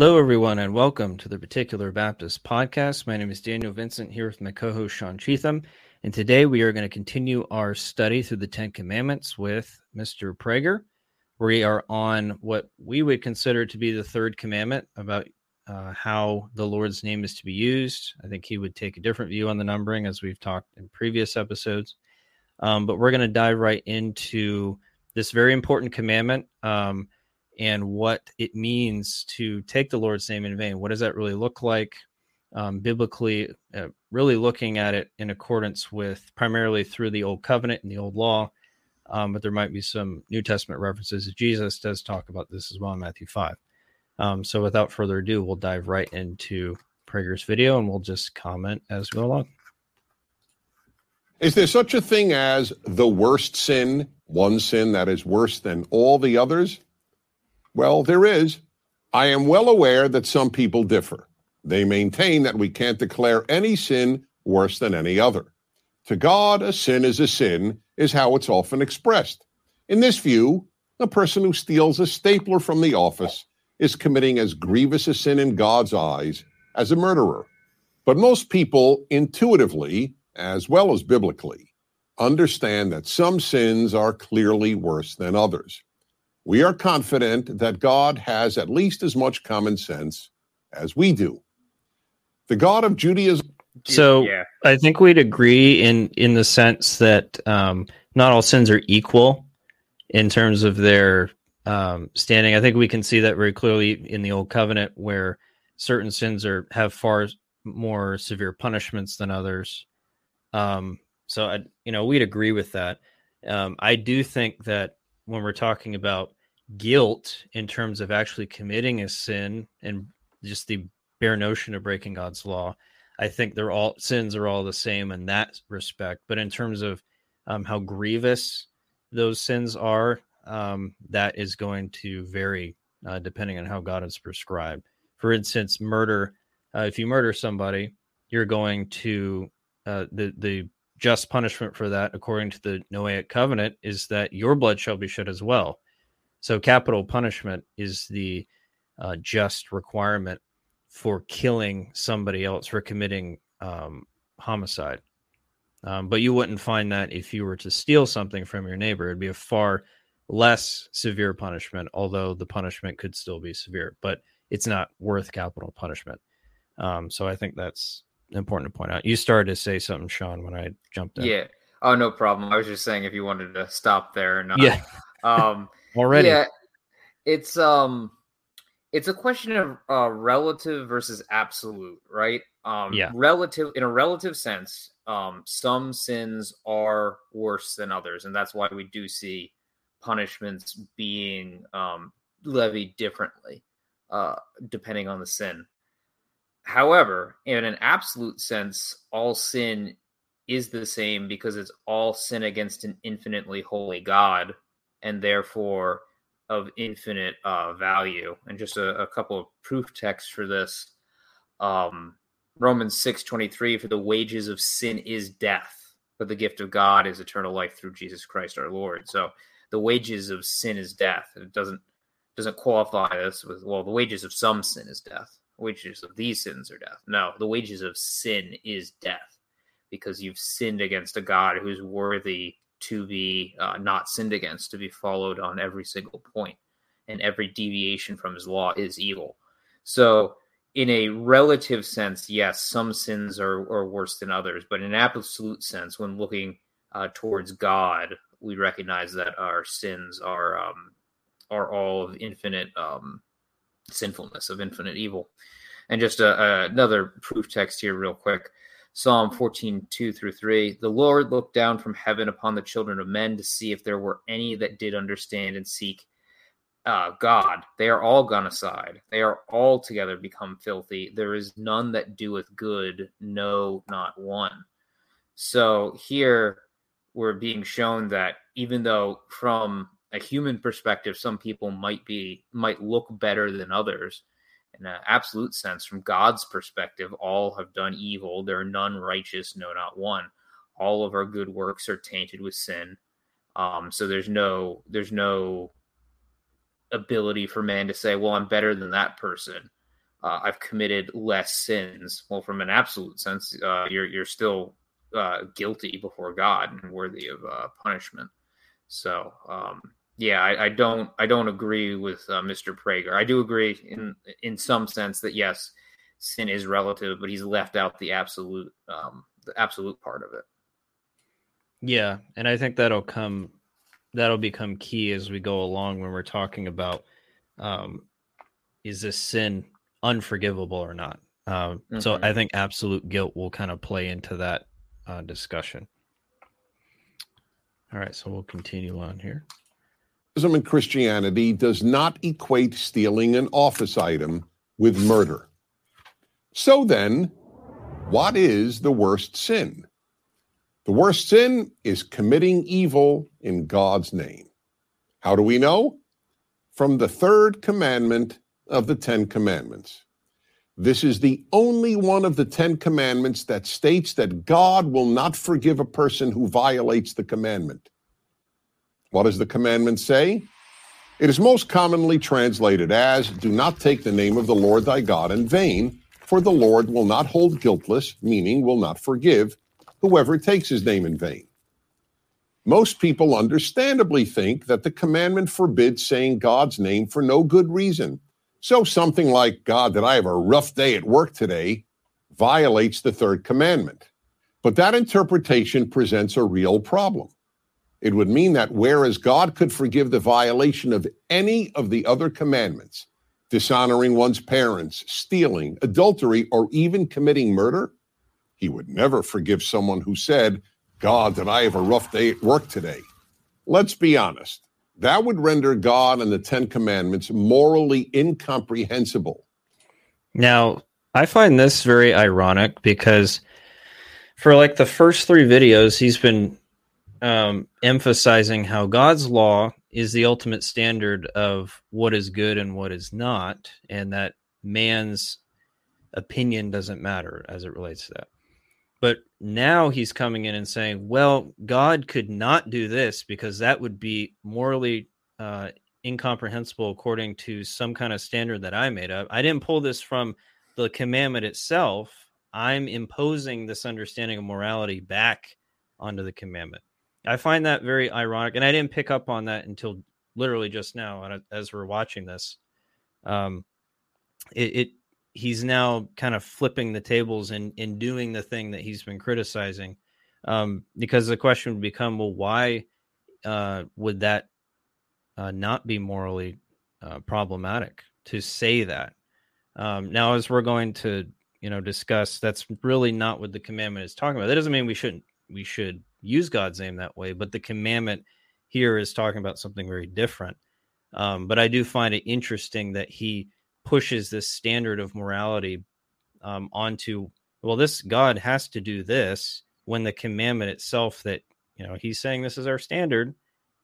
Hello, everyone, and welcome to the Particular Baptist Podcast. My name is Daniel Vincent here with my co host Sean Cheetham. And today we are going to continue our study through the Ten Commandments with Mr. Prager. We are on what we would consider to be the third commandment about uh, how the Lord's name is to be used. I think he would take a different view on the numbering as we've talked in previous episodes. Um, but we're going to dive right into this very important commandment. Um, and what it means to take the Lord's name in vain. What does that really look like? Um, biblically, uh, really looking at it in accordance with primarily through the Old Covenant and the Old Law, um, but there might be some New Testament references. Jesus does talk about this as well in Matthew 5. Um, so without further ado, we'll dive right into Prager's video and we'll just comment as we go along. Is there such a thing as the worst sin, one sin that is worse than all the others? Well, there is. I am well aware that some people differ. They maintain that we can't declare any sin worse than any other. To God, a sin is a sin, is how it's often expressed. In this view, a person who steals a stapler from the office is committing as grievous a sin in God's eyes as a murderer. But most people intuitively, as well as biblically, understand that some sins are clearly worse than others we are confident that God has at least as much common sense as we do. The God of Judaism. So yeah. I think we'd agree in in the sense that um, not all sins are equal in terms of their um, standing. I think we can see that very clearly in the Old Covenant, where certain sins are have far more severe punishments than others. Um, so I, you know, we'd agree with that. Um, I do think that when we're talking about guilt in terms of actually committing a sin and just the bare notion of breaking God's law. I think they're all sins are all the same in that respect. But in terms of um, how grievous those sins are, um, that is going to vary uh, depending on how God has prescribed. For instance, murder. Uh, if you murder somebody, you're going to uh, the the just punishment for that, according to the Noahic covenant, is that your blood shall be shed as well. So capital punishment is the uh, just requirement for killing somebody else for committing um, homicide. Um, but you wouldn't find that if you were to steal something from your neighbor. It'd be a far less severe punishment, although the punishment could still be severe, but it's not worth capital punishment. Um, so I think that's important to point out. You started to say something, Sean, when I jumped in. Yeah. Oh, no problem. I was just saying if you wanted to stop there. Or not, yeah. um, already. Yeah, it's um, it's a question of uh, relative versus absolute, right? Um, yeah. Relative in a relative sense, um, some sins are worse than others, and that's why we do see punishments being um, levied differently uh, depending on the sin. However, in an absolute sense, all sin is the same because it's all sin against an infinitely holy God and therefore of infinite uh, value. And just a, a, couple of proof texts for this. Um, Romans 6:23 for the wages of sin is death, but the gift of God is eternal life through Jesus Christ our Lord. So the wages of sin is death. It doesn't doesn't qualify this with well the wages of some sin is death. Wages of these sins are death. No, the wages of sin is death because you've sinned against a God who's worthy to be uh, not sinned against, to be followed on every single point, and every deviation from his law is evil. So, in a relative sense, yes, some sins are, are worse than others, but in an absolute sense, when looking uh, towards God, we recognize that our sins are um, are all of infinite um, sinfulness, of infinite evil. And just a, a, another proof text here, real quick. Psalm 14, 2 through 3. The Lord looked down from heaven upon the children of men to see if there were any that did understand and seek uh, God. They are all gone aside. They are all together become filthy. There is none that doeth good, no, not one. So here we're being shown that even though from a human perspective, some people might be might look better than others, in an absolute sense, from God's perspective, all have done evil. There are none righteous, no, not one. All of our good works are tainted with sin. Um, so there's no there's no ability for man to say, well, I'm better than that person. uh, I've committed less sins. Well, from an absolute sense, uh, you're you're still uh, guilty before God and worthy of uh, punishment. So, um, yeah, I, I, don't I don't agree with uh, Mr. Prager. I do agree in in some sense that yes, sin is relative, but he's left out the absolute um, the absolute part of it. Yeah, and I think that'll come that'll become key as we go along when we're talking about um, is this sin unforgivable or not. Um, mm-hmm. So I think absolute guilt will kind of play into that uh, discussion. All right, so we'll continue on here. In Christianity does not equate stealing an office item with murder. So then, what is the worst sin? The worst sin is committing evil in God's name. How do we know? From the third commandment of the Ten Commandments. This is the only one of the Ten Commandments that states that God will not forgive a person who violates the commandment. What does the commandment say? It is most commonly translated as Do not take the name of the Lord thy God in vain, for the Lord will not hold guiltless, meaning will not forgive, whoever takes his name in vain. Most people understandably think that the commandment forbids saying God's name for no good reason so something like, God, that I have a rough day at work today, violates the third commandment. But that interpretation presents a real problem. It would mean that whereas God could forgive the violation of any of the other commandments, dishonoring one's parents, stealing, adultery, or even committing murder, he would never forgive someone who said, God, that I have a rough day at work today. Let's be honest. That would render God and the Ten Commandments morally incomprehensible. Now, I find this very ironic because for like the first three videos, he's been um, emphasizing how God's law is the ultimate standard of what is good and what is not, and that man's opinion doesn't matter as it relates to that. But now he's coming in and saying, well, God could not do this because that would be morally uh, incomprehensible according to some kind of standard that I made up. I didn't pull this from the commandment itself. I'm imposing this understanding of morality back onto the commandment. I find that very ironic, and I didn't pick up on that until literally just now as we're watching this. Um, it, it he's now kind of flipping the tables and in doing the thing that he's been criticizing. Um, because the question would become, well, why uh, would that uh, not be morally uh, problematic to say that? Um, now, as we're going to, you know, discuss, that's really not what the commandment is talking about. That doesn't mean we shouldn't we should use God's name that way, but the commandment here is talking about something very different. Um, but I do find it interesting that he pushes this standard of morality um, onto well this god has to do this when the commandment itself that you know he's saying this is our standard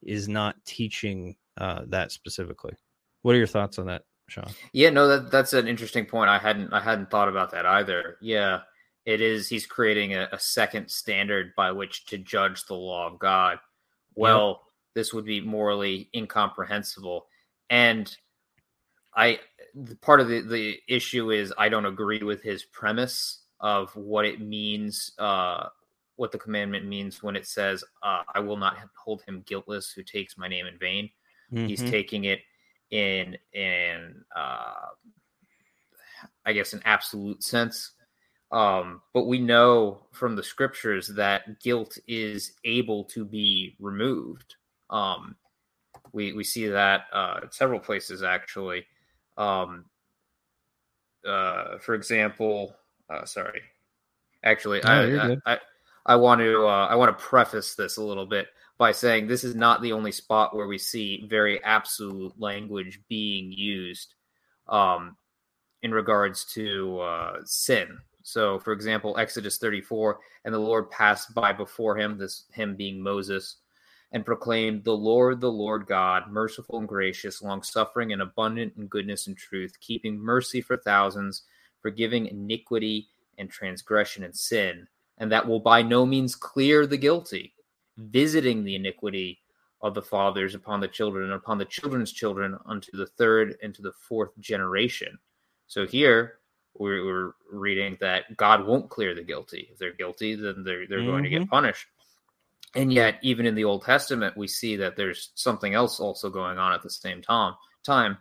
is not teaching uh, that specifically. What are your thoughts on that sean yeah no that, that's an interesting point. I hadn't i hadn't thought about that either. Yeah it is he's creating a, a second standard by which to judge the law of god well this would be morally incomprehensible and i the part of the, the issue is I don't agree with his premise of what it means, uh, what the commandment means when it says, uh, I will not hold him guiltless who takes my name in vain. Mm-hmm. He's taking it in, in, uh, I guess, an absolute sense. Um, but we know from the scriptures that guilt is able to be removed. Um, we, we see that uh, several places actually. Um, uh, for example, uh, sorry, actually, I, I, I, I, want to uh, I want to preface this a little bit by saying this is not the only spot where we see very absolute language being used um, in regards to uh, sin. So, for example, Exodus 34, and the Lord passed by before him, this him being Moses, and proclaimed, The Lord, the Lord God, merciful and gracious, long suffering and abundant in goodness and truth, keeping mercy for thousands, forgiving iniquity and transgression and sin, and that will by no means clear the guilty, visiting the iniquity of the fathers upon the children and upon the children's children unto the third and to the fourth generation. So here we're, we're reading that God won't clear the guilty. If they're guilty, then they're they're mm-hmm. going to get mm-hmm. punished. And yet, even in the Old Testament, we see that there's something else also going on at the same time. Time,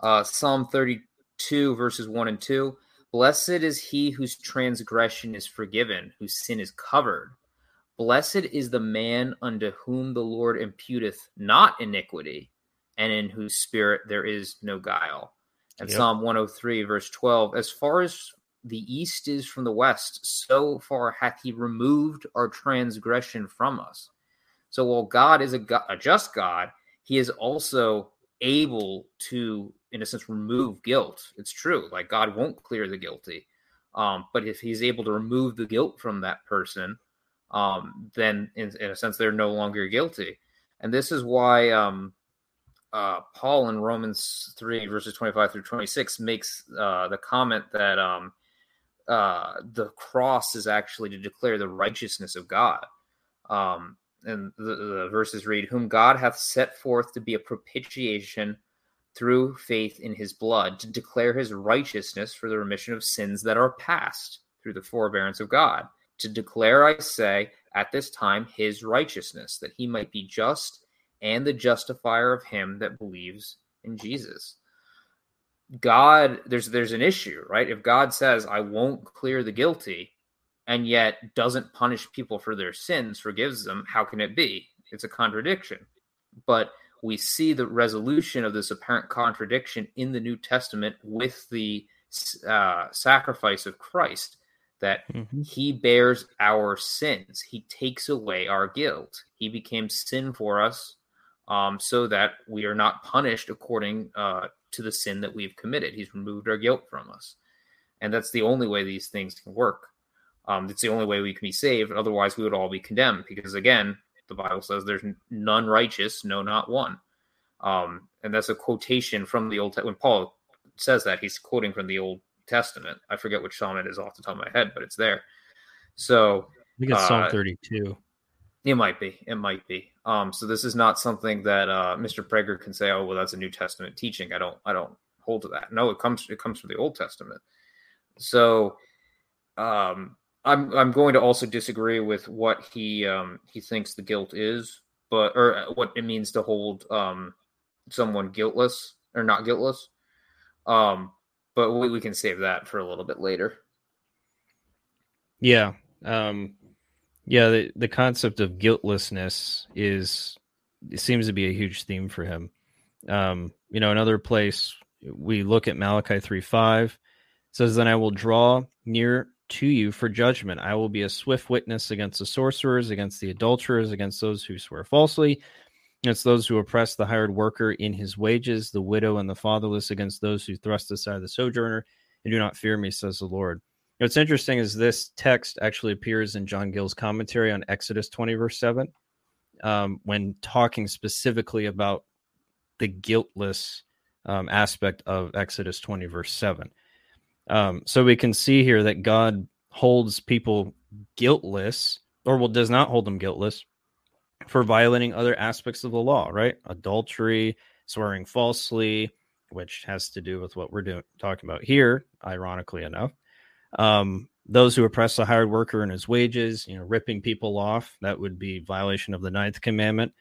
uh, Psalm 32 verses one and two. Blessed is he whose transgression is forgiven, whose sin is covered. Blessed is the man unto whom the Lord imputeth not iniquity, and in whose spirit there is no guile. And yep. Psalm 103, verse 12 As far as the east is from the west, so far hath he removed our transgression from us. So while God is a, God, a just God, he is also able to, in a sense, remove guilt. It's true. Like God won't clear the guilty. Um, but if he's able to remove the guilt from that person, um, then in, in, a sense they're no longer guilty. And this is why um, uh, Paul in Romans three verses twenty five through twenty six makes uh, the comment that um, uh, the cross is actually to declare the righteousness of God. Um, and the, the verses read, "Whom God hath set forth to be a propitiation." Through faith in his blood, to declare his righteousness for the remission of sins that are past through the forbearance of God to declare, I say, at this time his righteousness, that he might be just and the justifier of him that believes in Jesus. God, there's there's an issue, right? If God says, I won't clear the guilty, and yet doesn't punish people for their sins, forgives them, how can it be? It's a contradiction. But we see the resolution of this apparent contradiction in the New Testament with the uh, sacrifice of Christ that mm-hmm. he bears our sins. He takes away our guilt. He became sin for us um, so that we are not punished according uh, to the sin that we've committed. He's removed our guilt from us. And that's the only way these things can work. Um, it's the only way we can be saved. Otherwise, we would all be condemned because, again, the Bible says there's none righteous, no, not one. Um, and that's a quotation from the Old Testament. When Paul says that, he's quoting from the Old Testament. I forget which psalm it is off the top of my head, but it's there. So I think it's uh, Psalm 32. It might be. It might be. Um, so this is not something that uh, Mr. Prager can say, "Oh, well, that's a New Testament teaching." I don't. I don't hold to that. No, it comes. It comes from the Old Testament. So, um, I'm I'm going to also disagree with what he um, he thinks the guilt is, but or uh, what it means to hold um, someone guiltless or not guiltless. Um, but we, we can save that for a little bit later. Yeah. Um, yeah. The, the concept of guiltlessness is, it seems to be a huge theme for him. Um, you know, another place we look at Malachi 3 5 says, Then I will draw near to you for judgment. I will be a swift witness against the sorcerers, against the adulterers, against those who swear falsely, it's those who oppress the hired worker in his wages, the widow and the fatherless, against those who thrust aside the sojourner and do not fear me, says the Lord. What's interesting is this text actually appears in John Gill's commentary on Exodus 20, verse 7, um, when talking specifically about the guiltless um, aspect of Exodus 20, verse 7. Um, so we can see here that God holds people guiltless, or well, does not hold them guiltless for violating other aspects of the law, right? Adultery, swearing falsely, which has to do with what we're doing talking about here, ironically enough. Um, those who oppress the hired worker and his wages, you know, ripping people off, that would be violation of the ninth commandment.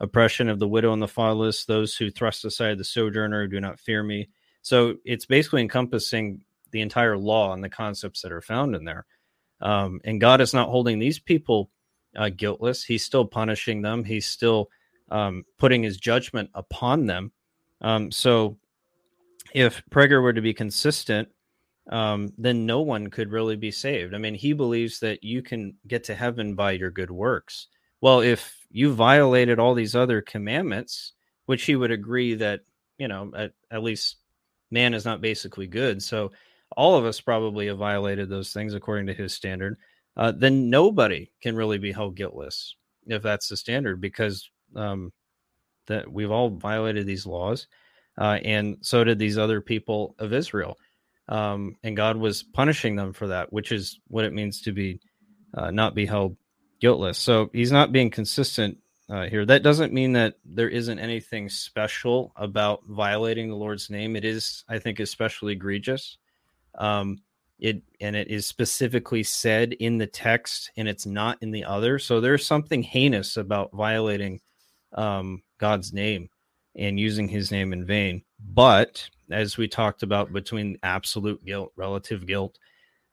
Oppression of the widow and the fatherless, those who thrust aside the sojourner, do not fear me. So it's basically encompassing the entire law and the concepts that are found in there. Um, and God is not holding these people uh, guiltless. He's still punishing them. He's still um, putting his judgment upon them. Um, so, if Prager were to be consistent, um, then no one could really be saved. I mean, he believes that you can get to heaven by your good works. Well, if you violated all these other commandments, which he would agree that, you know, at, at least man is not basically good. So, all of us probably have violated those things according to his standard uh, then nobody can really be held guiltless if that's the standard because um, that we've all violated these laws, uh, and so did these other people of Israel, um, and God was punishing them for that, which is what it means to be uh, not be held guiltless. So He's not being consistent uh, here. That doesn't mean that there isn't anything special about violating the Lord's name. It is, I think, especially egregious Um, it and it is specifically said in the text, and it's not in the other. So there's something heinous about violating um, God's name and using His name in vain. But as we talked about, between absolute guilt, relative guilt,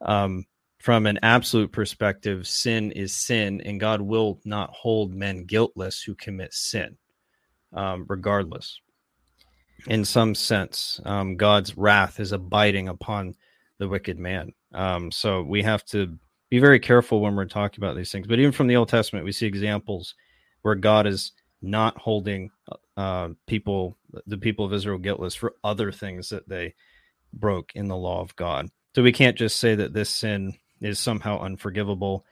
um, from an absolute perspective, sin is sin, and God will not hold men guiltless who commit sin, um, regardless. In some sense, um, God's wrath is abiding upon the wicked man. Um, so we have to be very careful when we're talking about these things. But even from the Old Testament, we see examples where God is not holding uh, people, the people of Israel, guiltless for other things that they broke in the law of God. So we can't just say that this sin is somehow unforgivable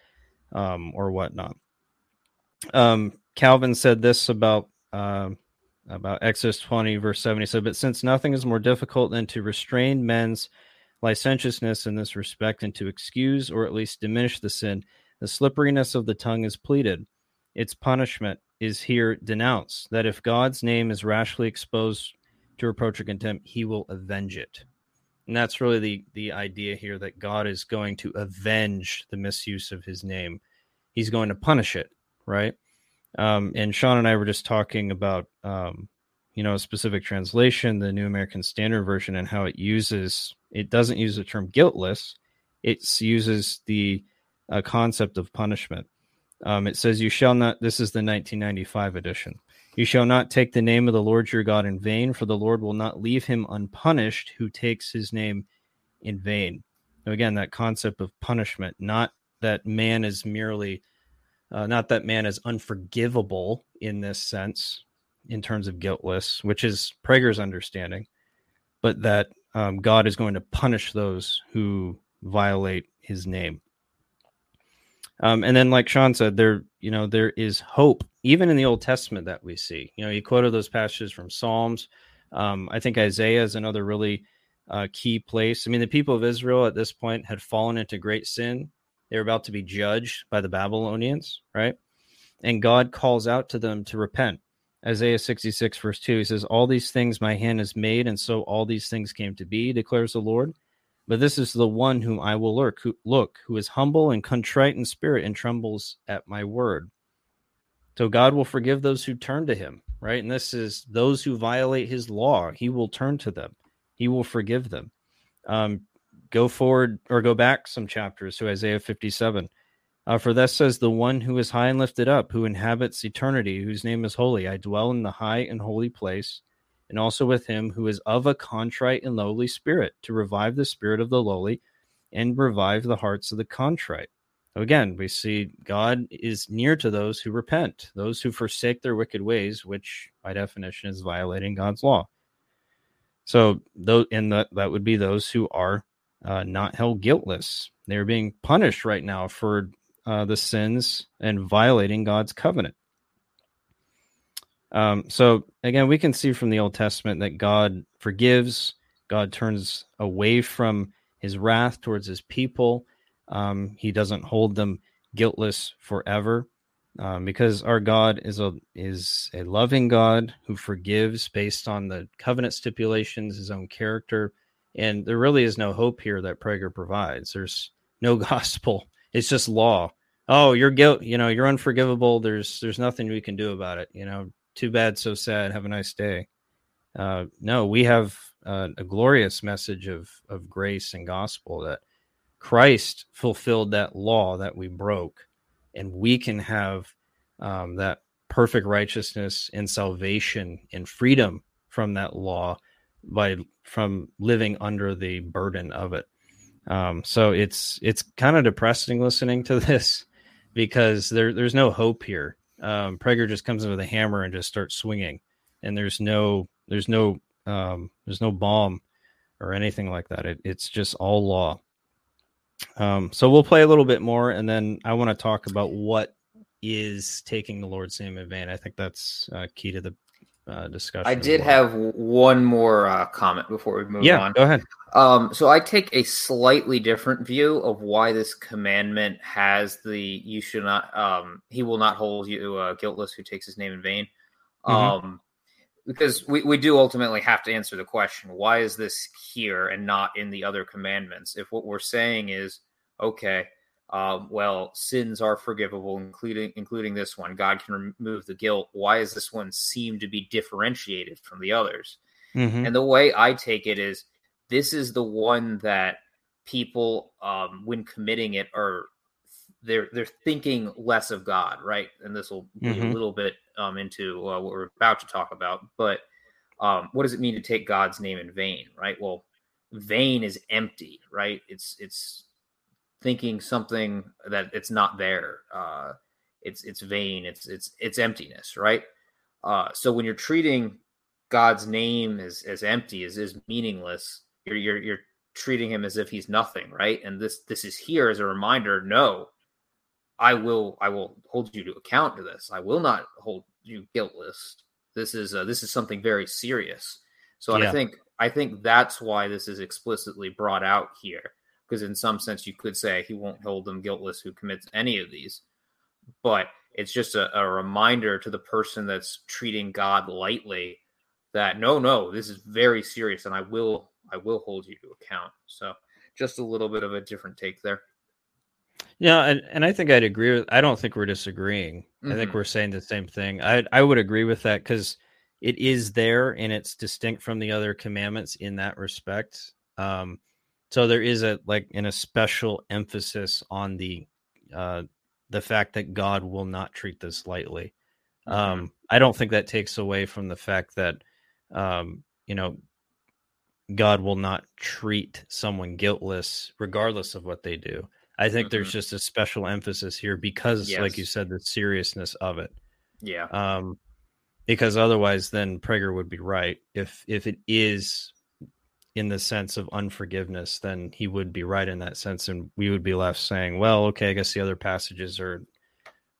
um, or whatnot. Um, Calvin said this about uh, about Exodus 20, verse seventy. Said, But since nothing is more difficult than to restrain men's licentiousness in this respect and to excuse or at least diminish the sin, the slipperiness of the tongue is pleaded. Its punishment is here denounced that if God's name is rashly exposed to reproach or contempt, he will avenge it. And that's really the the idea here that God is going to avenge the misuse of his name. He's going to punish it, right? Um, and Sean and I were just talking about um, you know a specific translation, the New American Standard Version, and how it uses it doesn't use the term guiltless. It uses the uh, concept of punishment. Um, it says, "You shall not." This is the 1995 edition. You shall not take the name of the Lord your God in vain, for the Lord will not leave him unpunished who takes his name in vain. Now, again, that concept of punishment, not that man is merely, uh, not that man is unforgivable in this sense, in terms of guiltless, which is Prager's understanding, but that um, God is going to punish those who violate his name. Um, and then, like Sean said, there, you know, there is hope even in the Old Testament that we see. You know, he quoted those passages from Psalms. Um, I think Isaiah is another really uh, key place. I mean, the people of Israel at this point had fallen into great sin. They were about to be judged by the Babylonians, right? And God calls out to them to repent. Isaiah 66, verse 2, he says, All these things my hand has made, and so all these things came to be, declares the Lord. But this is the one whom I will look who, look, who is humble and contrite in spirit and trembles at my word. So God will forgive those who turn to him, right? And this is those who violate his law. He will turn to them, he will forgive them. Um, go forward or go back some chapters to Isaiah 57. Uh, for thus says the one who is high and lifted up, who inhabits eternity, whose name is holy. I dwell in the high and holy place and also with him who is of a contrite and lowly spirit, to revive the spirit of the lowly and revive the hearts of the contrite. Again, we see God is near to those who repent, those who forsake their wicked ways, which by definition is violating God's law. So, those and that that would be those who are uh, not held guiltless. They're being punished right now for uh, the sins and violating God's covenant. Um, so again, we can see from the Old Testament that God forgives, God turns away from his wrath towards his people. Um, he doesn't hold them guiltless forever. Um, because our God is a is a loving God who forgives based on the covenant stipulations, his own character, and there really is no hope here that Prager provides. There's no gospel; it's just law. Oh, you're guilt. You know, you're unforgivable. There's there's nothing we can do about it. You know, too bad, so sad. Have a nice day. Uh, no, we have uh, a glorious message of of grace and gospel that Christ fulfilled that law that we broke, and we can have um, that perfect righteousness and salvation and freedom from that law by from living under the burden of it. Um, so it's it's kind of depressing listening to this because there there's no hope here um, Prager just comes in with a hammer and just starts swinging, and there's no there's no um, there's no balm or anything like that. It, it's just all law. Um, so we'll play a little bit more, and then I want to talk about what is taking the Lord's name in vain. I think that's uh, key to the uh, discussion. I did well. have one more uh, comment before we move yeah, on. Go ahead. Um, so I take a slightly different view of why this commandment has the "you should not." Um, he will not hold you uh, guiltless who takes his name in vain. Mm-hmm. Um, because we, we do ultimately have to answer the question why is this here and not in the other commandments if what we're saying is okay um, well sins are forgivable including including this one. God can remove the guilt. Why does this one seem to be differentiated from the others? Mhm. and the way i take it is this is the one that people um, when committing it are they're they're thinking less of god right? And this will be a Mhm. little bit um, into uh, what we're about to talk about. But um, what does it mean to take god's name in vain right? Well vain is empty right? It's it's thinking something that it's not there uh it's it's vain it's it's it's emptiness right? Uh so when you're treating god's name as as empty as is meaningless you're you're you're treating him as if he's nothing right? And this this is here as a reminder no i will i will hold you to account to this. I will not hold you guiltless. This is uh, this is something very serious. So Yeah. i think i think that's why this is explicitly brought out here because in some sense you could say he won't hold them guiltless who commits any of these but it's just a, a reminder to the person that's treating god lightly that no no this is very serious and i will i will hold you to account so just a little bit of a different take there Yeah, and, and I think I'd agree with. I don't think we're disagreeing. I think Mhm. we're saying the same thing. I I would agree with that because it is there and it's distinct from the other commandments in that respect. Um, so there is a like an a special emphasis on the uh the fact that God will not treat this lightly. Um, I don't think that takes away from the fact that um, you know God will not treat someone guiltless regardless of what they do. I think there's Mhm. just a special emphasis here because, like you said, the seriousness of it. yeah Um, because otherwise, then Prager would be right. If if it is in the sense of unforgiveness, then he would be right in that sense, and we would be left saying, "Well, okay, I guess the other passages are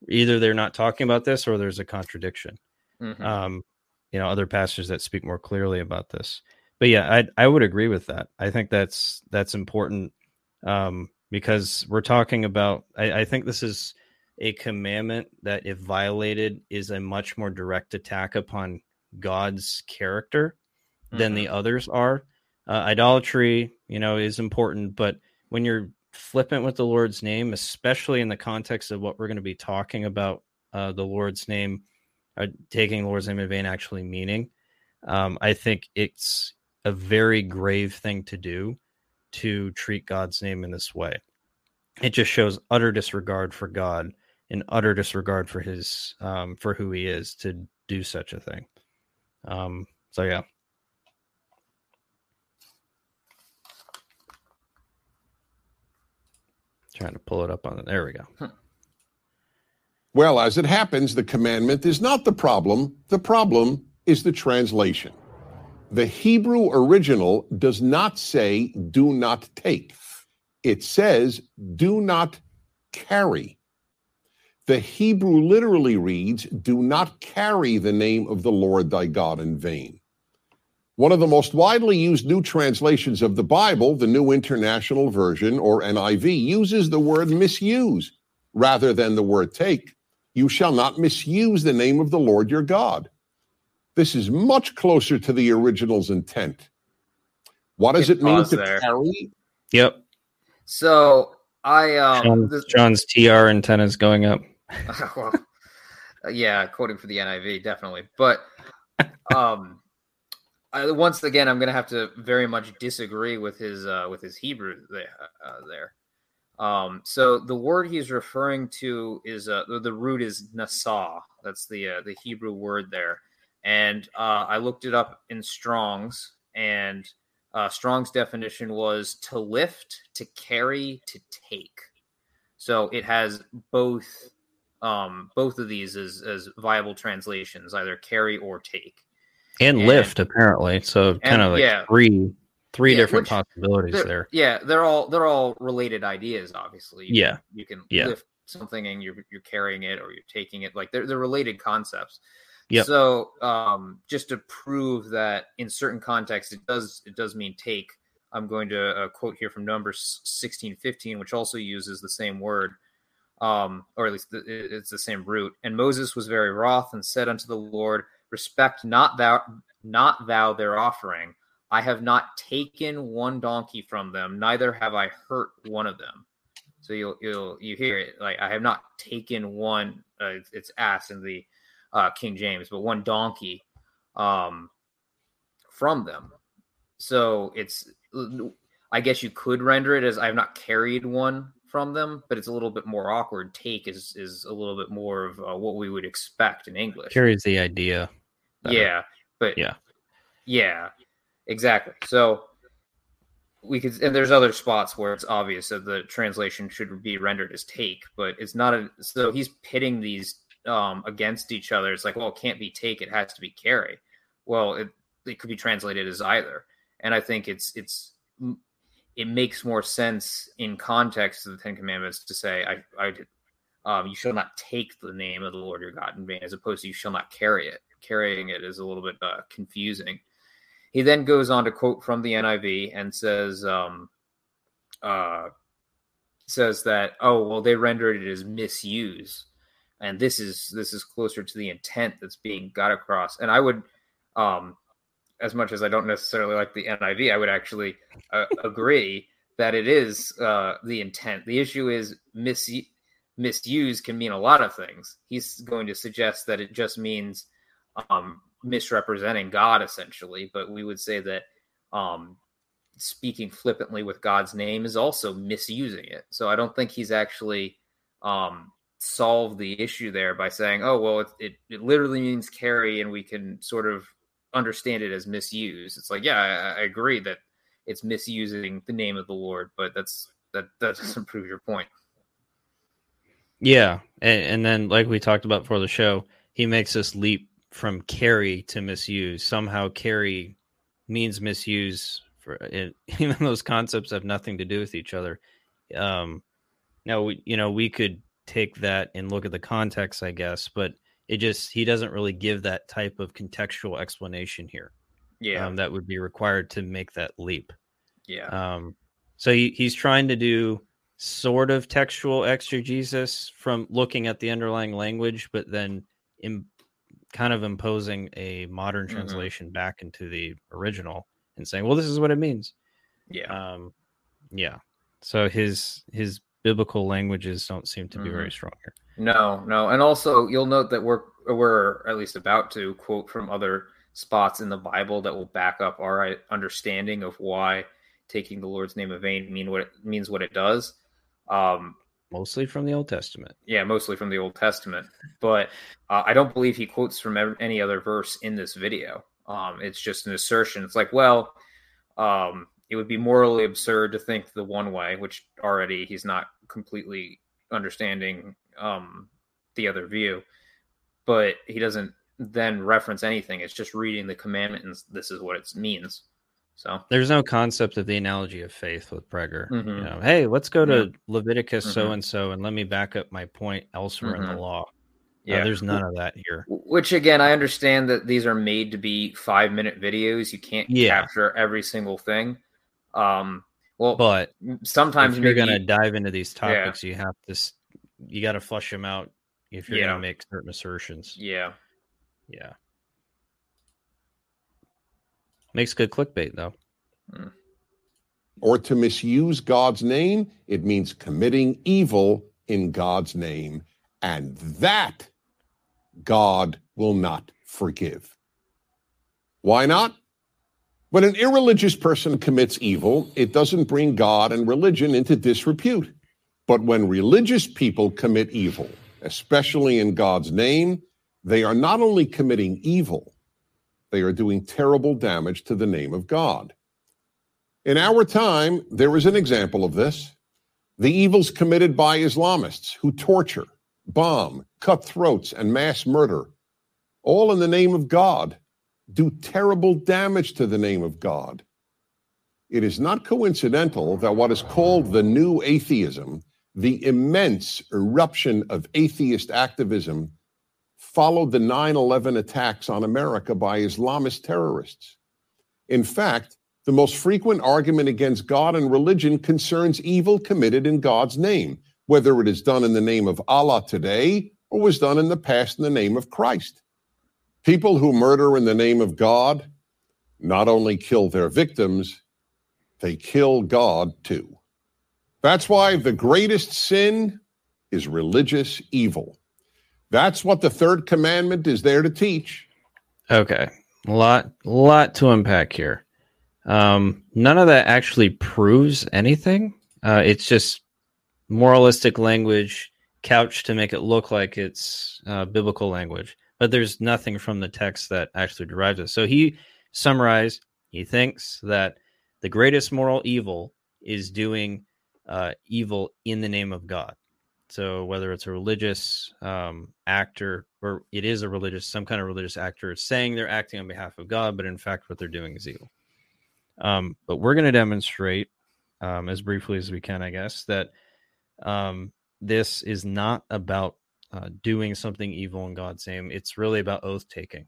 either they're not talking about this or there's a contradiction." Mhm. um, you know, other passages that speak more clearly about this. But yeah, I I would agree with that. I think that's that's important um, because we're talking about. I, I think this is a commandment that, if violated, is a much more direct attack upon God's character than the others are. Uh, idolatry, you know, is important, but when you're flippant with the Lord's name, especially in the context of what we're going to be talking about, uh, the Lord's name, uh, taking the Lord's name in vain, actually meaning, um, I think it's a very grave thing to do to treat God's name in this way. It just shows utter disregard for God and utter disregard for his um, for who he is to do such a thing. Um, so yeah. Trying to pull it up on it. There we go. Well, as it happens, the commandment is not the problem. The problem is the translation. The Hebrew original does not say, do not take. It says, do not carry. The Hebrew literally reads, do not carry the name of the Lord thy God in vain. One of the most widely used new translations of the Bible, the New International Version or NIV, uses the word misuse rather than the word take. You shall not misuse the name of the Lord your God. This is much closer to the original's intent. What does Hit it mean to there. carry? Yep. so i um Sean- this- John's TR antenna is going up. well, yeah, quoting for the NIV, definitely. But um, I, once again, I'm going to have to very much disagree with his uh, with his Hebrew there. Uh, there. Um, so the word he's referring to is uh, the, root is nasa. That's the uh, the Hebrew word there, and uh, I looked it up in Strong's, and uh, Strong's definition was to lift, to carry, to take. So it has both um both of these as as viable translations either carry or take And, And- lift apparently. So kind of like yeah. three three Yeah, different possibilities there. yeah they're all they're all related ideas obviously You Yeah. can, you can Yeah. lift something and you're you're carrying it or you're taking it like they're they're related concepts Yeah. so um just to prove that in certain contexts it does it does mean take i'm going to uh, quote here from numbers 16 15 which also uses the same word um or at least the, it's the same root and moses was very wroth and said unto the lord respect not thou not thou their offering. I have not taken one donkey from them, neither have I hurt one of them. So you'll you'll you hear it like I have not taken one. Uh, it's ass in the uh, King James, but one donkey um, from them. So it's I guess you could render it as I have not carried one from them, but it's a little bit more awkward. Take is is a little bit more of uh, what we would expect in English. Carries the idea. Yeah, but yeah, yeah, exactly. So we could, and there's other spots where it's obvious that the translation should be rendered as take, but it's not a. So he's pitting these um, against each other. It's like, well, it can't be take; it has to be carry. Well, it it could be translated as either, and I think it's it's it makes more sense in context of the Ten Commandments to say, I, I um, you shall not take the name of the Lord your God in vain, as opposed to you shall not carry it. Carrying it is a little bit uh, confusing. He then goes on to quote from the NIV and says, um, uh, says that, oh, well, they rendered it as misuse. And this is this is closer to the intent that's being got across. And I would um, as much as I don't necessarily like the NIV, I would actually uh, agree that it is uh, the intent. The issue is mis- misuse can mean a lot of things. He's going to suggest that it just means um, misrepresenting God, essentially. But we would say that um, speaking flippantly with God's name is also misusing it. So I don't think he's actually um, solved the issue there by saying, "Oh, well, it, it, it literally means carry," and we can sort of understand it as misuse. It's like, yeah, I, I, agree that it's misusing the name of the Lord, but that's that that doesn't prove your point. Yeah, and, and then like we talked about for the show, he makes us leap from carry to misuse. Somehow, carry means misuse. For it, even those concepts have nothing to do with each other. Um, now, we, you know, we could take that and look at the context, I guess, but it just he doesn't really give that type of contextual explanation here. Yeah, um, that would be required to make that leap. Yeah. Um, so he, he's trying to do sort of textual exegesis from looking at the underlying language, but then in kind of imposing a modern mm-hmm. translation mm-hmm. back into the original and saying, "Well, this is what it means." Yeah. Um, yeah. So his his biblical languages don't seem to be mm-hmm. very strong here. No, no, and also you'll note that we're we're at least about to quote from other spots in the Bible that will back up our understanding of why taking the Lord's name in vain mean what it means what it does. Um, mostly from the Old Testament. Yeah, mostly from the Old Testament, but uh, I don't believe he quotes from any other verse in this video. Um, it's just an assertion. It's like, well, um, it would be morally absurd to think the one way, which already he's not completely understanding um, the other view, but he doesn't then reference anything. It's just reading the commandment, and this is what it means. So there's no concept of the analogy of faith with Prager. Mm-hmm. You know, hey, let's go to Leviticus so and so, and let me back up my point elsewhere mm-hmm. in the mm-hmm. law. Yeah, uh, there's none of that here. Which again, I understand that these are made to be five minute videos. You can't yeah. capture every single thing. Um, well, but sometimes if you're going to dive into these topics, yeah. you have to you got to flush them out if you're yeah. going to make certain assertions. Yeah. Yeah. Makes good clickbait though. Mm. Or to misuse God's name, it means committing evil in God's name. And that God will not forgive. Why not? When an irreligious person commits evil, it doesn't bring God and religion into disrepute. But when religious people commit evil, especially in God's name, they are not only committing evil, they are doing terrible damage to the name of God. In our time, there is an example of this the evils committed by Islamists who torture, bomb, cut throats, and mass murder, all in the name of God, do terrible damage to the name of God. It is not coincidental that what is called the new atheism the immense eruption of atheist activism followed the 9 11 attacks on America by Islamist terrorists. In fact, the most frequent argument against God and religion concerns evil committed in God's name, whether it is done in the name of Allah today or was done in the past in the name of Christ. People who murder in the name of God not only kill their victims, they kill God too. That's why the greatest sin is religious evil. That's what the third commandment is there to teach. Okay. A lot lot to unpack here. Um, none of that actually proves anything. Uh, it's just moralistic language couched to make it look like it's uh, biblical language, but there's nothing from the text that actually derives it. So he summarized, he thinks that the greatest moral evil is doing uh, evil in the name of God. So whether it's a religious um, actor or it is a religious, some kind of religious actor saying they're acting on behalf of God, but in fact what they're doing is evil. Um, but we're going to demonstrate um, as briefly as we can, I guess, that um, this is not about uh, doing something evil in God's name. It's really about oath taking.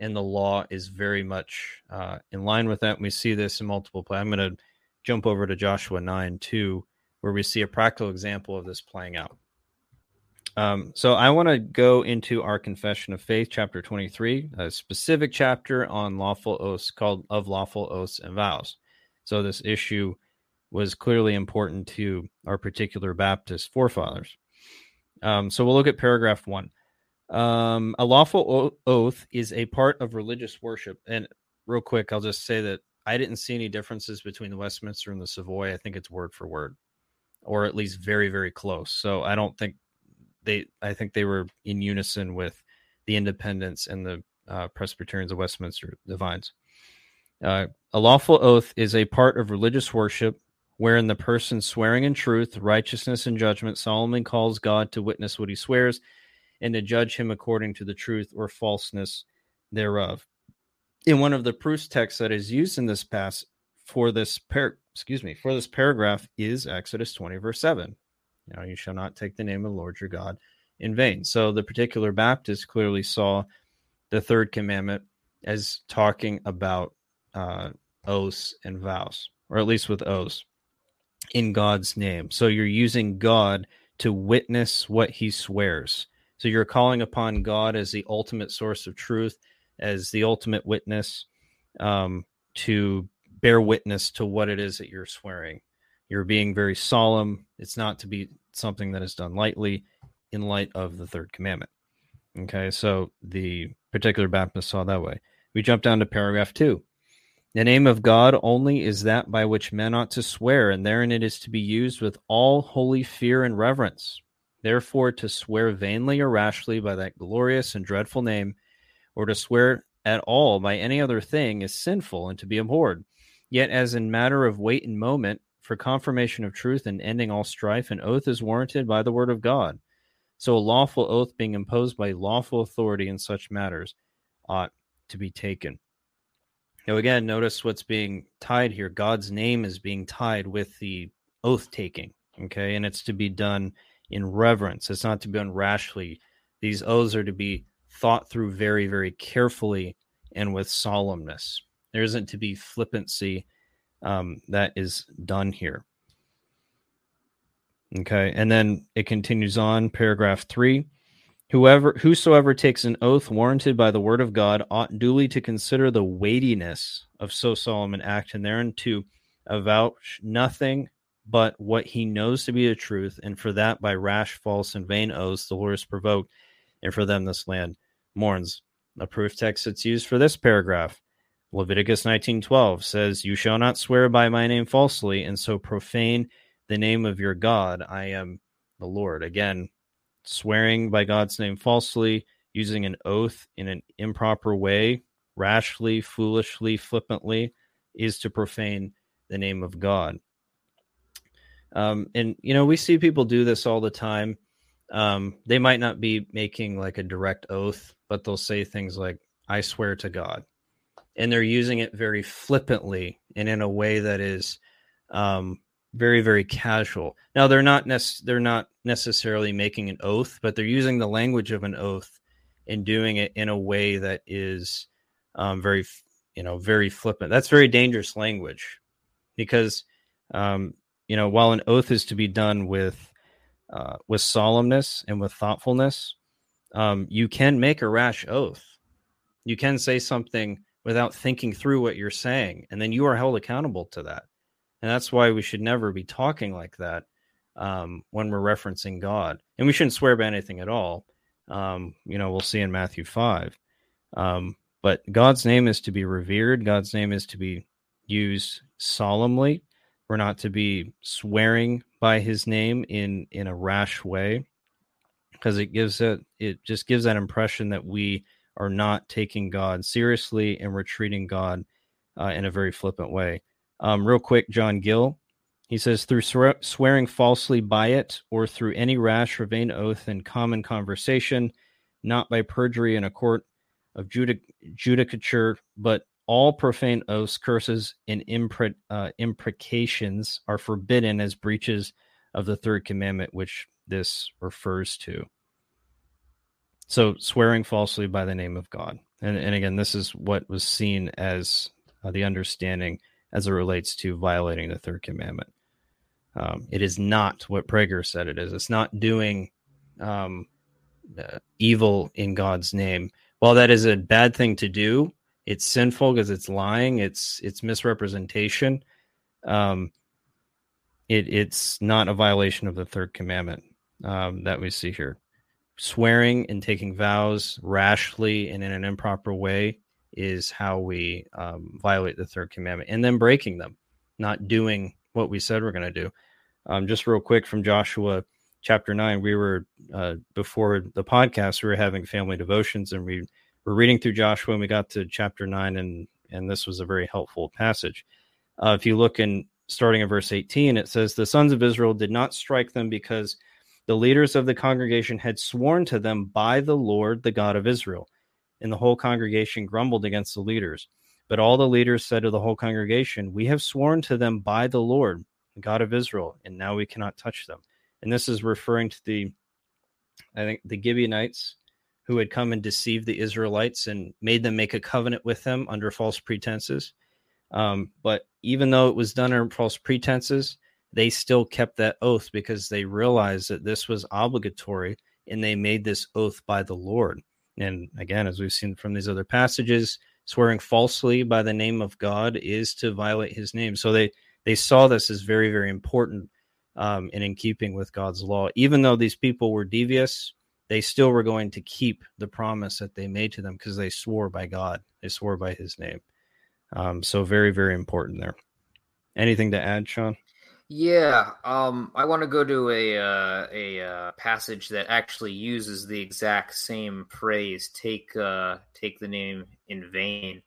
And the law is very much uh, in line with that. And we see this in multiple places. I'm going to jump over to Joshua 9 2, where we see a practical example of this playing out. Um, so I want to go into our confession of faith, chapter 23, a specific chapter on lawful oaths called of lawful oaths and vows. So this issue was clearly important to our particular Baptist forefathers. Um, so we'll look at paragraph one. Um, a lawful oath is a part of religious worship. And real quick, I'll just say that I didn't see any differences between the Westminster and the Savoy. I think it's word for word, or at least very, very close. So I don't think they, I think they were in unison with the Independents and the uh, Presbyterians of Westminster Divines. Uh, a lawful oath is a part of religious worship wherein the person swearing in truth, righteousness, and judgment solemnly calls God to witness what he swears and to judge him according to the truth or falseness thereof. In one of the proofs texts that is used in this pass for this par- excuse me for this paragraph is Exodus 20 verse 7. You know, you shall not take the name of the Lord your God in vain. So the particular Baptist clearly saw the third commandment as talking about uh, oaths and vows, or at least with oaths in God's name. So you're using God to witness what he swears. So you're calling upon God as the ultimate source of truth, as the ultimate witness um, to bear witness to what it is that you're swearing. You're being very solemn. It's not to be something that is done lightly in light of the third commandment. Okay, so the particular Baptist saw that way. We jump down to paragraph two. The name of God only is that by which men ought to swear, and therein it is to be used with all holy fear and reverence. Therefore, to swear vainly or rashly by that glorious and dreadful name, or to swear at all by any other thing, is sinful and to be abhorred. Yet, as in matter of weight and moment, for confirmation of truth and ending all strife, an oath is warranted by the word of God. So, a lawful oath being imposed by lawful authority in such matters ought to be taken. Now, again, notice what's being tied here. God's name is being tied with the oath taking. Okay. And it's to be done in reverence, it's not to be done rashly. These oaths are to be thought through very, very carefully and with solemnness. There isn't to be flippancy um, that is done here. Okay. And then it continues on, paragraph three. Whoever whosoever takes an oath warranted by the word of God ought duly to consider the weightiness of so solemn an act, and therein to avouch nothing but what he knows to be the truth, and for that by rash, false, and vain oaths the Lord is provoked, and for them this land mourns. A proof text that's used for this paragraph. Leviticus 19:12 says, "You shall not swear by my name falsely, and so profane the name of your God. I am the Lord." Again, swearing by God's name falsely, using an oath in an improper way, rashly, foolishly, flippantly, is to profane the name of God. Um, and, you know, we see people do this all the time. Um, they might not be making like a direct oath, but they'll say things like, I swear to God. And they're using it very flippantly and in a way that is um, very very casual. Now they're not nec- they're not necessarily making an oath, but they're using the language of an oath and doing it in a way that is um, very you know very flippant. That's very dangerous language because um, you know while an oath is to be done with uh, with solemnness and with thoughtfulness, um, you can make a rash oath. You can say something without thinking through what you're saying, and then you are held accountable to that. And that's why we should never be talking like that um, when we're referencing God. And we shouldn't swear by anything at all. Um, you know, we'll see in Matthew 5. Um, but God's name is to be revered, God's name is to be used solemnly. We're not to be swearing by his name in in a rash way because it gives it it just gives that impression that we are not taking God seriously and we're treating God uh, in a very flippant way. Um, real quick, John Gill, he says, through swear- swearing falsely by it or through any rash or vain oath in common conversation, not by perjury in a court of judic- judicature, but all profane oaths, curses, and impre- uh, imprecations are forbidden as breaches of the third commandment, which this refers to. So, swearing falsely by the name of God. And, and again, this is what was seen as uh, the understanding as it relates to violating the third commandment. Um, it is not what Prager said it is. It's not doing um, uh, evil in God's name. While that is a bad thing to do, it's sinful because it's lying. It's it's misrepresentation. Um, it it's not a violation of the third commandment um, that we see here. Swearing and taking vows rashly and in an improper way is how we um, violate the third commandment, and then breaking them, not doing what we said we're going to do. Um, just real quick from Joshua chapter nine, we were uh, before the podcast, we were having family devotions, and we were reading through Joshua, and we got to chapter nine, and and this was a very helpful passage. Uh, if you look in starting in verse 18, it says, The sons of Israel did not strike them because the leaders of the congregation had sworn to them by the Lord, the God of Israel. And the whole congregation grumbled against the leaders. But all the leaders said to the whole congregation, We have sworn to them by the Lord, the God of Israel, and now we cannot touch them. And this is referring to the, I think, the Gibeonites who had come and deceived the Israelites and made them make a covenant with them under false pretenses. Um, but even though it was done under false pretenses, they still kept that oath because they realized that this was obligatory and they made this oath by the Lord. And again, as we've seen from these other passages, swearing falsely by the name of God is to violate his name. So they, they saw this as very, very important um, and in keeping with God's law. Even though these people were devious, they still were going to keep the promise that they made to them because they swore by God, they swore by his name. Um, so very, very important there. Anything to add, Sean? Yeah, um, I want to go to a uh, a uh, passage that actually uses the exact same phrase "take uh, take the name in vain,"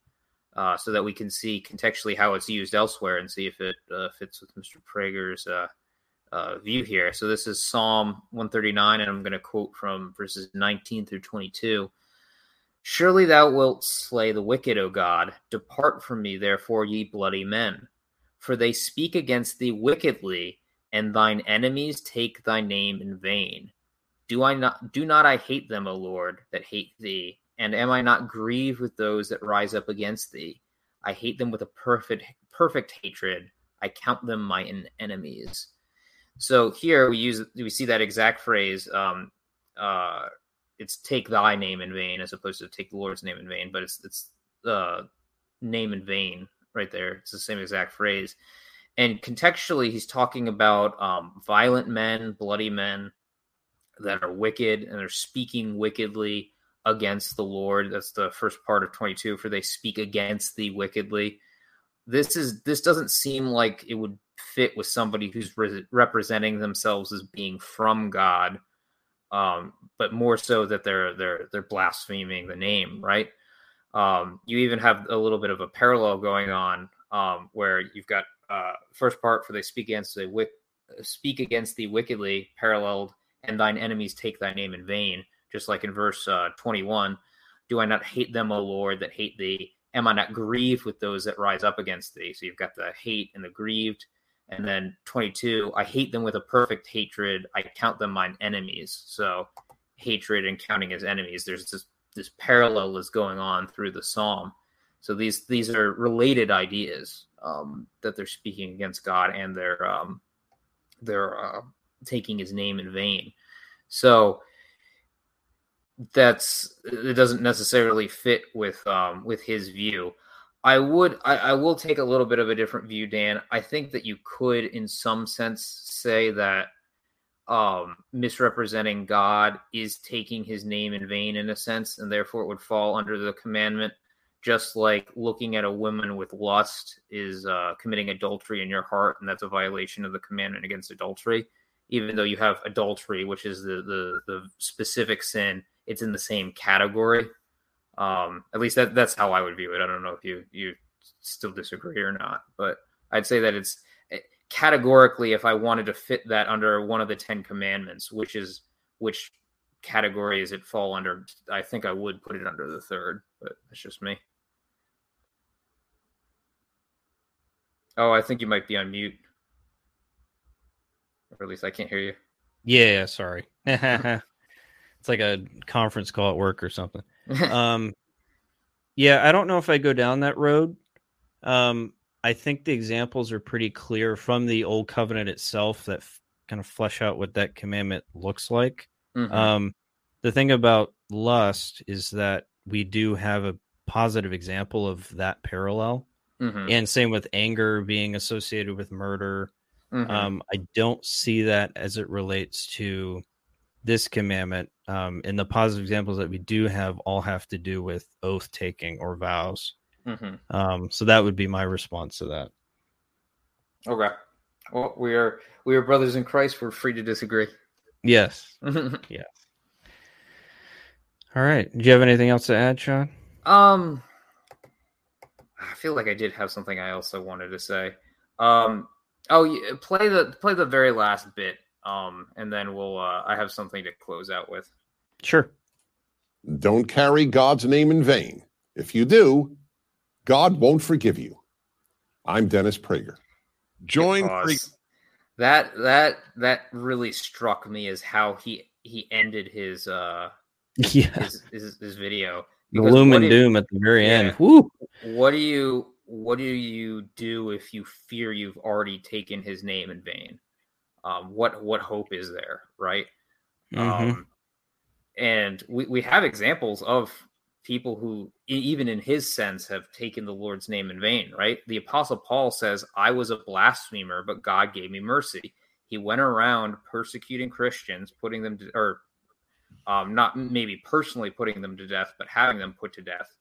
uh, so that we can see contextually how it's used elsewhere and see if it uh, fits with Mr. Prager's uh, view here. So this is Psalm 139, and I'm going to quote from verses 19 through 22. Surely thou wilt slay the wicked, O God. Depart from me, therefore, ye bloody men. For they speak against thee wickedly, and thine enemies take thy name in vain. Do I not do not I hate them, O Lord, that hate thee? And am I not grieved with those that rise up against thee? I hate them with a perfect perfect hatred. I count them my enemies. So here we use we see that exact phrase. Um, uh, it's take thy name in vain as opposed to take the Lord's name in vain, but it's it's uh, name in vain right there. It's the same exact phrase. And contextually, he's talking about um, violent men, bloody men that are wicked and are speaking wickedly against the Lord. That's the first part of 22. For they speak against thee wickedly. This is this doesn't seem like it would fit with somebody who's re- representing themselves as being from God, um, but more so that they're they're they're blaspheming the name, right? Um, you even have a little bit of a parallel going on um, where you've got uh, first part for they speak against the wick, speak against thee wickedly, paralleled, and thine enemies take thy name in vain. Just like in verse uh, 21, do I not hate them, O Lord, that hate thee? Am I not grieved with those that rise up against thee? So you've got the hate and the grieved. And then 22, I hate them with a perfect hatred. I count them mine enemies. So hatred and counting as enemies. There's this this parallel is going on through the psalm. So these these are related ideas um, that they're speaking against God and they're um, they're uh, taking His name in vain. So that's it doesn't necessarily fit with um with his view. I would I, I will take a little bit of a different view, Dan. I think that you could in some sense say that um misrepresenting God is taking his name in vain in a sense, and therefore it would fall under the commandment just like looking at a woman with lust is uh, committing adultery in your heart, and that's a violation of the commandment against adultery. Even though you have adultery, which is the the, the specific sin, it's in the same category. Um, at least that that's how I would view it. I don't know if you you still disagree or not, but I'd say that it's categorically if I wanted to fit that under one of the Ten Commandments, which is which category does it fall under? I think I would put it under the third, but that's just me. Oh, I think you might be on mute. Or at least I can't hear you. Yeah, sorry. it's like a conference call at work or something. um, yeah, I don't know if I go down that road. Um, I think the examples are pretty clear from the old covenant itself that f- kind of flesh out what that commandment looks like. Mhm. Um, the thing about lust is that we do have a positive example of that parallel, Mhm. and same with anger being associated with murder. Mhm. Um, I don't see that as it relates to this commandment. Um, and the positive examples that we do have all have to do with oath taking or vows. Mhm. Um, so that would be my response to that. Okay. Well, we are we are brothers in Christ. We're free to disagree. Yes. Yeah. All right. Do you have anything else to add, Sean? um, I feel like I did have something I also wanted to say. Um, oh, yeah, play the play the very last bit. Um, and then we'll. Uh, I have something to close out with. Sure. Don't carry God's name in vain. If you do, God won't forgive you. I'm Dennis Prager. Join Pause. That that that really struck me as how he he ended his uh Yeah. his his, his video. The Because gloom and do- doom at the very Yeah. end. Woo. What do you what do you do if you fear you've already taken his name in vain? Um, what what hope is there, right? Mhm. Um, and we, we have examples of people who, even in his sense, have taken the Lord's name in vain, right? The Apostle Paul says, I was a blasphemer, but God gave me mercy. He went around persecuting Christians, putting them to, or um, not maybe personally putting them to death, but having them put to death,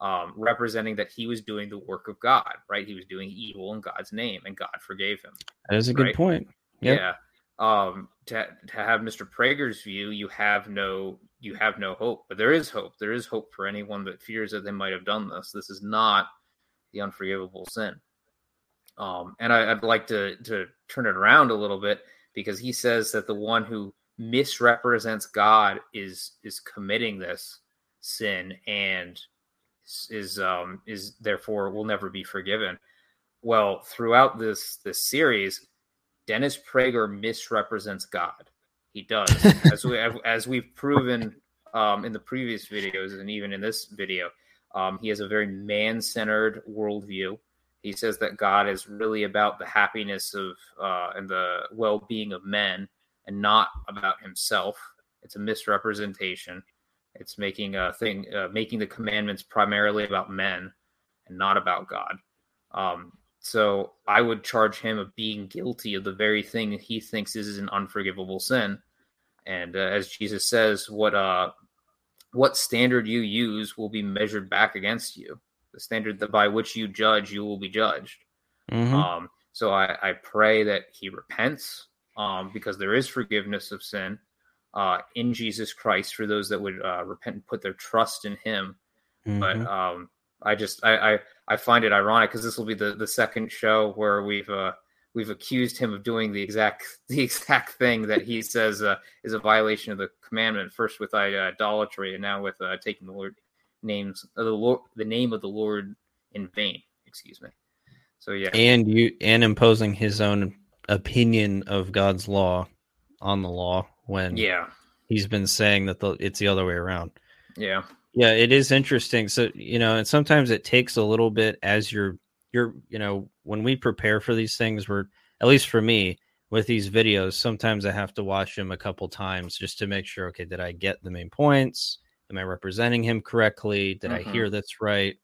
um, representing that he was doing the work of God, right? He was doing evil in God's name, and God forgave him. that is a good point. Yep. Yeah. Um, to to have Mr. Prager's view, you have no you have no hope, but there is hope. There is hope for anyone that fears that they might have done this. This is not the unforgivable sin. Um, and I, I'd like to to turn it around a little bit because he says that the one who misrepresents God is is committing this sin and is um is therefore will never be forgiven. Well, throughout this this series, Dennis Prager misrepresents God. He does, as we as we've proven um, in the previous videos and even in this video. Um, he has a very man-centered worldview. He says that God is really about the happiness of uh, and the well-being of men, and not about himself. It's a misrepresentation. It's making a thing, uh, making the commandments primarily about men and not about God. Um, so I would charge him of being guilty of the very thing he thinks is an unforgivable sin. And uh, as Jesus says, what uh, what standard you use will be measured back against you. The standard that by which you judge, you will be judged. Mhm. Um, so I, I pray that he repents um, because there is forgiveness of sin uh, in Jesus Christ for those that would uh, repent and put their trust in him but Mhm. um i just i i, I find it ironic because this will be the the second show where we've uh we've accused him of doing the exact the exact thing that he says uh, is a violation of the commandment first with idolatry and now with uh, taking the lord names of the lord the name of the lord in vain excuse me. So yeah. And you and imposing his own opinion of God's law on the law when yeah. he's been saying that the, it's the other way around. yeah Yeah, it is interesting. So, you know, and sometimes it takes a little bit as you're you're, you know, when we prepare for these things, we're at least for me, with these videos, sometimes I have to watch them a couple times just to make sure, okay, did I get the main points? Am I representing him correctly? Did mm-hmm. I hear that's right?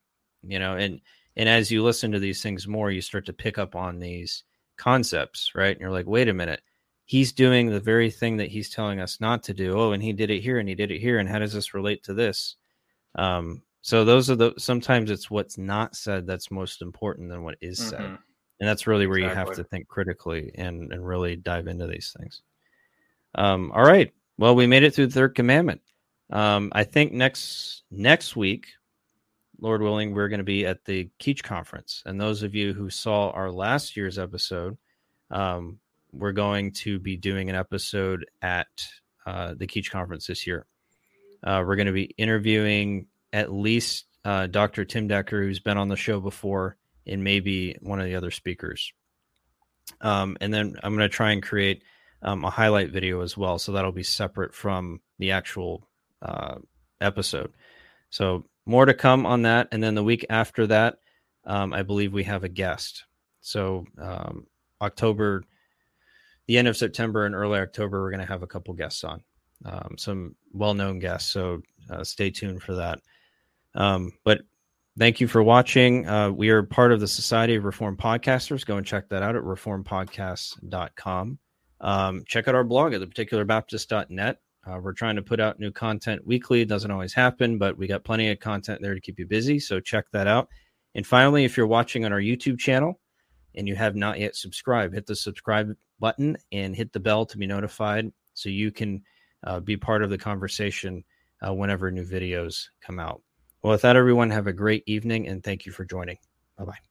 You know, and and as you listen to these things more, you start to pick up on these concepts, right? And you're like, wait a minute, he's doing the very thing that he's telling us not to do. Oh, and he did it here and he did it here. And how does this relate to this? Um, so those are the sometimes it's what's not said that's most important than what is said. Mm-hmm. And that's really where exactly. you have to think critically and, and really dive into these things. Um, all right. Well, we made it through the third commandment. Um, I think next next week, Lord willing, we're going to be at the Keach conference. And those of you who saw our last year's episode, um, we're going to be doing an episode at uh, the Keach conference this year. Uh, we're going to be interviewing at least uh, Dr. Tim Decker, who's been on the show before, and maybe one of the other speakers. Um, and then I'm going to try and create um, a highlight video as well. So that'll be separate from the actual uh, episode. So more to come on that. And then the week after that, um, I believe we have a guest. So um, October, the end of September and early October, we're going to have a couple guests on, um, some well-known guests. So uh, stay tuned for that. Um, but thank you for watching. Uh, we are part of the Society of Reformed Podcasters. Go and check that out at reformpodcasts.com. Um, check out our blog at theparticularbaptist.net. Uh, we're trying to put out new content weekly. It doesn't always happen, but we got plenty of content there to keep you busy. So check that out. And finally, if you're watching on our YouTube channel and you have not yet subscribed, hit the subscribe button and hit the bell to be notified so you can uh, be part of the conversation uh, whenever new videos come out. Well, with that, everyone, have a great evening and thank you for joining. Bye bye.